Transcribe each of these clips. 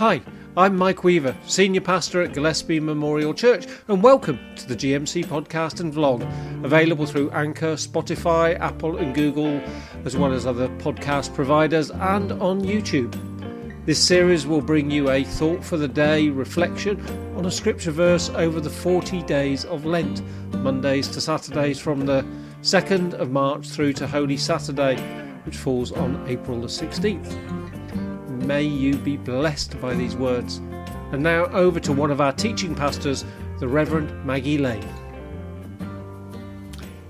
Hi, I'm Mike Weaver, Senior Pastor at Gillespie Memorial Church, and welcome to the GMC podcast and vlog, available through Anchor, Spotify, Apple, and Google, as well as other podcast providers, and on YouTube. This series will bring you a thought for the day reflection on a scripture verse over the 40 days of Lent, Mondays to Saturdays from the 2nd of March through to Holy Saturday, which falls on April the 16th. May you be blessed by these words. And now over to one of our teaching pastors, the Reverend Maggie Lane.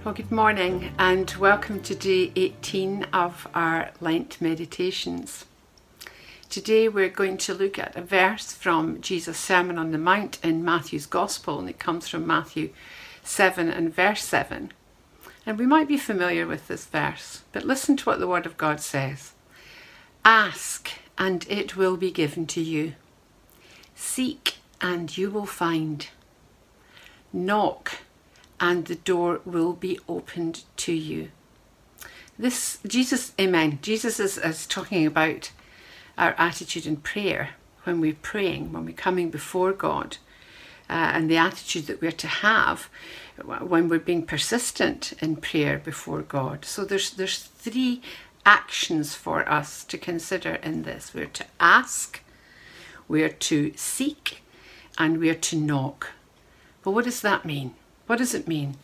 Well, good morning and welcome to day 18 of our Lent meditations. Today we're going to look at a verse from Jesus' Sermon on the Mount in Matthew's Gospel, and it comes from Matthew 7 and verse 7. And we might be familiar with this verse, but listen to what the Word of God says Ask and it will be given to you. Seek, and you will find. Knock, and the door will be opened to you. This, Jesus, amen. Jesus is, is talking about our attitude in prayer when we're praying, when we're coming before God, uh, and the attitude that we're to have when we're being persistent in prayer before God. So there's there's three actions for us to consider in this. We're to ask, we're to seek, and we're to knock. But what does that mean? What does it mean?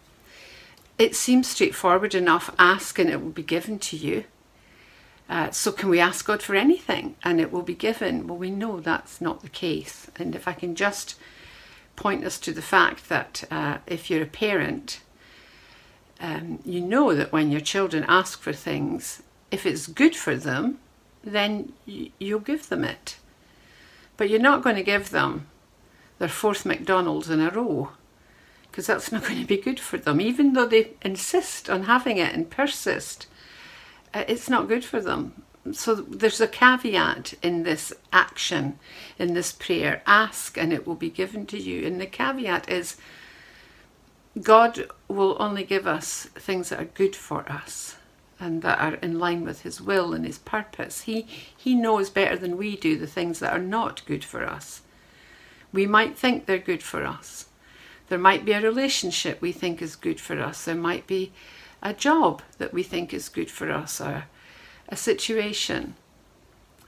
It seems straightforward enough ask and it will be given to you. Uh, so, can we ask God for anything and it will be given? Well, we know that's not the case. And if I can just point us to the fact that uh, if you're a parent, um, you know that when your children ask for things, if it's good for them, then you'll give them it. But you're not going to give them their fourth McDonald's in a row because that's not going to be good for them. Even though they insist on having it and persist, uh, it's not good for them. So there's a caveat in this action, in this prayer ask and it will be given to you. And the caveat is God will only give us things that are good for us and that are in line with his will and his purpose. He, he knows better than we do the things that are not good for us. We might think they're good for us. There might be a relationship we think is good for us. There might be a job that we think is good for us or a situation.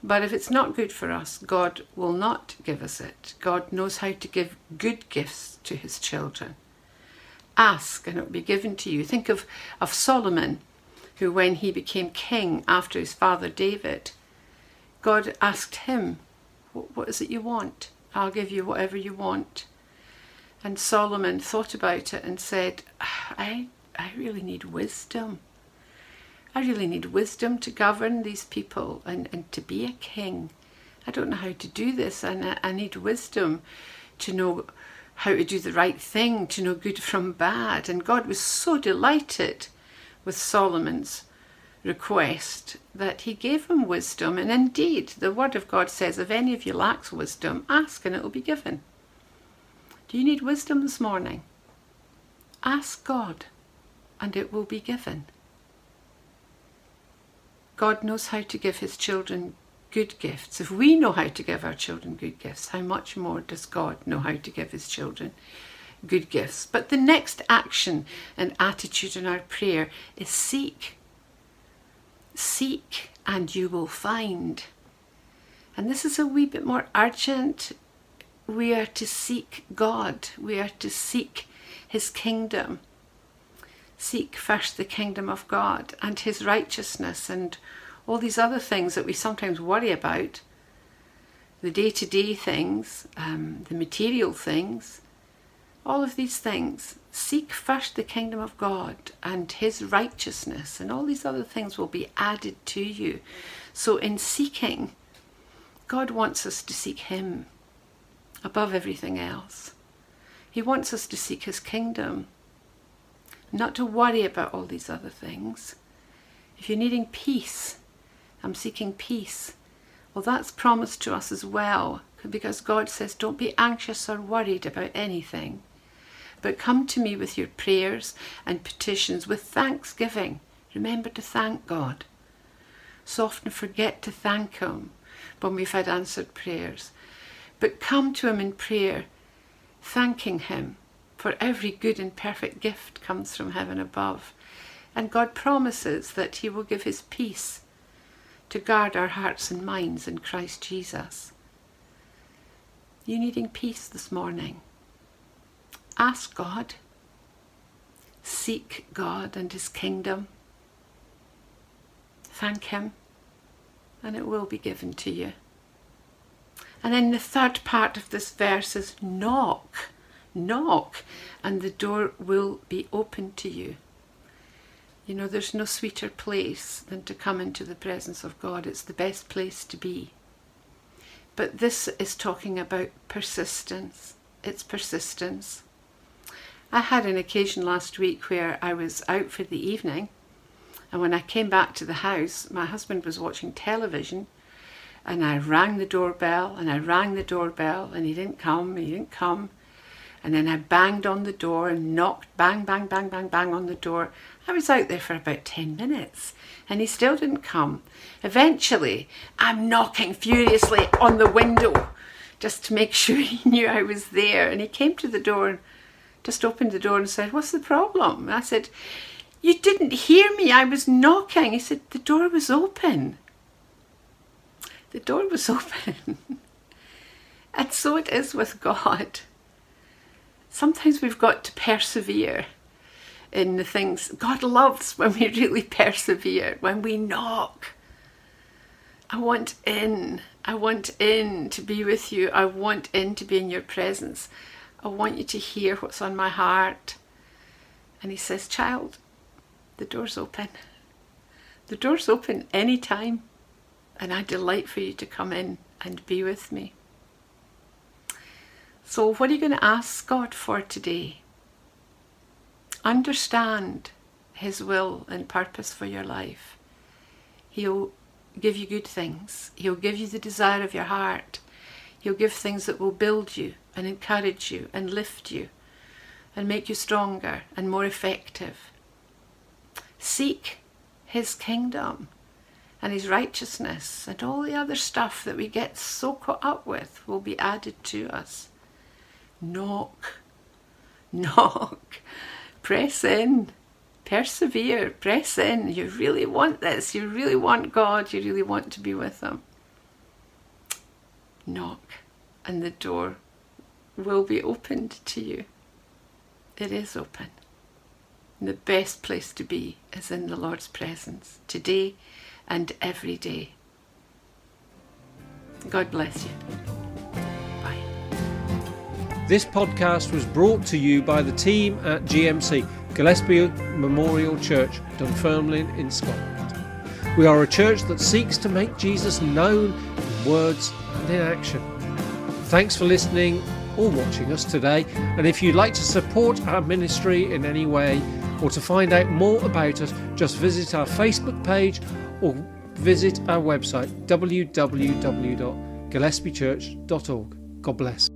But if it's not good for us, God will not give us it. God knows how to give good gifts to his children. Ask and it will be given to you. Think of, of Solomon who, when he became king after his father David, God asked him, What is it you want? I'll give you whatever you want. And Solomon thought about it and said, I, I really need wisdom. I really need wisdom to govern these people and, and to be a king. I don't know how to do this, and I, I need wisdom to know how to do the right thing, to know good from bad. And God was so delighted with Solomon's request that he gave him wisdom. And indeed, the Word of God says, if any of you lacks wisdom, ask and it will be given. Do you need wisdom this morning? Ask God and it will be given. God knows how to give his children good gifts. If we know how to give our children good gifts, how much more does God know how to give his children good gifts. But the next action and attitude in our prayer is seek. Seek and you will find. And this is a wee bit more urgent. We are to seek God, we are to seek His kingdom. Seek first the kingdom of God and His righteousness and all these other things that we sometimes worry about the day to day things, um, the material things, all of these things. Seek first the kingdom of God and his righteousness, and all these other things will be added to you. So, in seeking, God wants us to seek him above everything else. He wants us to seek his kingdom, not to worry about all these other things. If you're needing peace, I'm seeking peace. Well, that's promised to us as well, because God says, Don't be anxious or worried about anything but come to me with your prayers and petitions with thanksgiving. Remember to thank God. So often forget to thank Him when we've had answered prayers. but come to Him in prayer, thanking Him for every good and perfect gift comes from heaven above. And God promises that He will give His peace to guard our hearts and minds in Christ Jesus. You needing peace this morning? Ask God. Seek God and His kingdom. Thank Him, and it will be given to you. And then the third part of this verse is knock, knock, and the door will be opened to you. You know, there's no sweeter place than to come into the presence of God. It's the best place to be. But this is talking about persistence. It's persistence. I had an occasion last week where I was out for the evening, and when I came back to the house, my husband was watching television, and I rang the doorbell, and I rang the doorbell, and he didn't come, he didn't come. And then I banged on the door and knocked, bang, bang, bang, bang, bang on the door. I was out there for about 10 minutes and he still didn't come. Eventually, I'm knocking furiously on the window just to make sure he knew I was there. And he came to the door and just opened the door and said, What's the problem? I said, You didn't hear me. I was knocking. He said, The door was open. The door was open. and so it is with God sometimes we've got to persevere in the things God loves when we really persevere, when we knock. I want in. I want in to be with you. I want in to be in your presence. I want you to hear what's on my heart. And he says, Child, the door's open. The door's open any time, and I delight for you to come in and be with me. So, what are you going to ask God for today? Understand His will and purpose for your life. He'll give you good things, He'll give you the desire of your heart. He'll give things that will build you and encourage you and lift you and make you stronger and more effective. Seek His kingdom and His righteousness, and all the other stuff that we get so caught up with will be added to us. Knock, knock, press in, persevere, press in. You really want this. You really want God. You really want to be with Him. Knock, and the door will be opened to you. It is open. And the best place to be is in the Lord's presence today and every day. God bless you. Bye. This podcast was brought to you by the team at GMC, Gillespie Memorial Church, Dunfermline in Scotland. We are a church that seeks to make Jesus known in words and in action. Thanks for listening or watching us today. And if you'd like to support our ministry in any way or to find out more about us, just visit our Facebook page or visit our website www.gillespiechurch.org. God bless.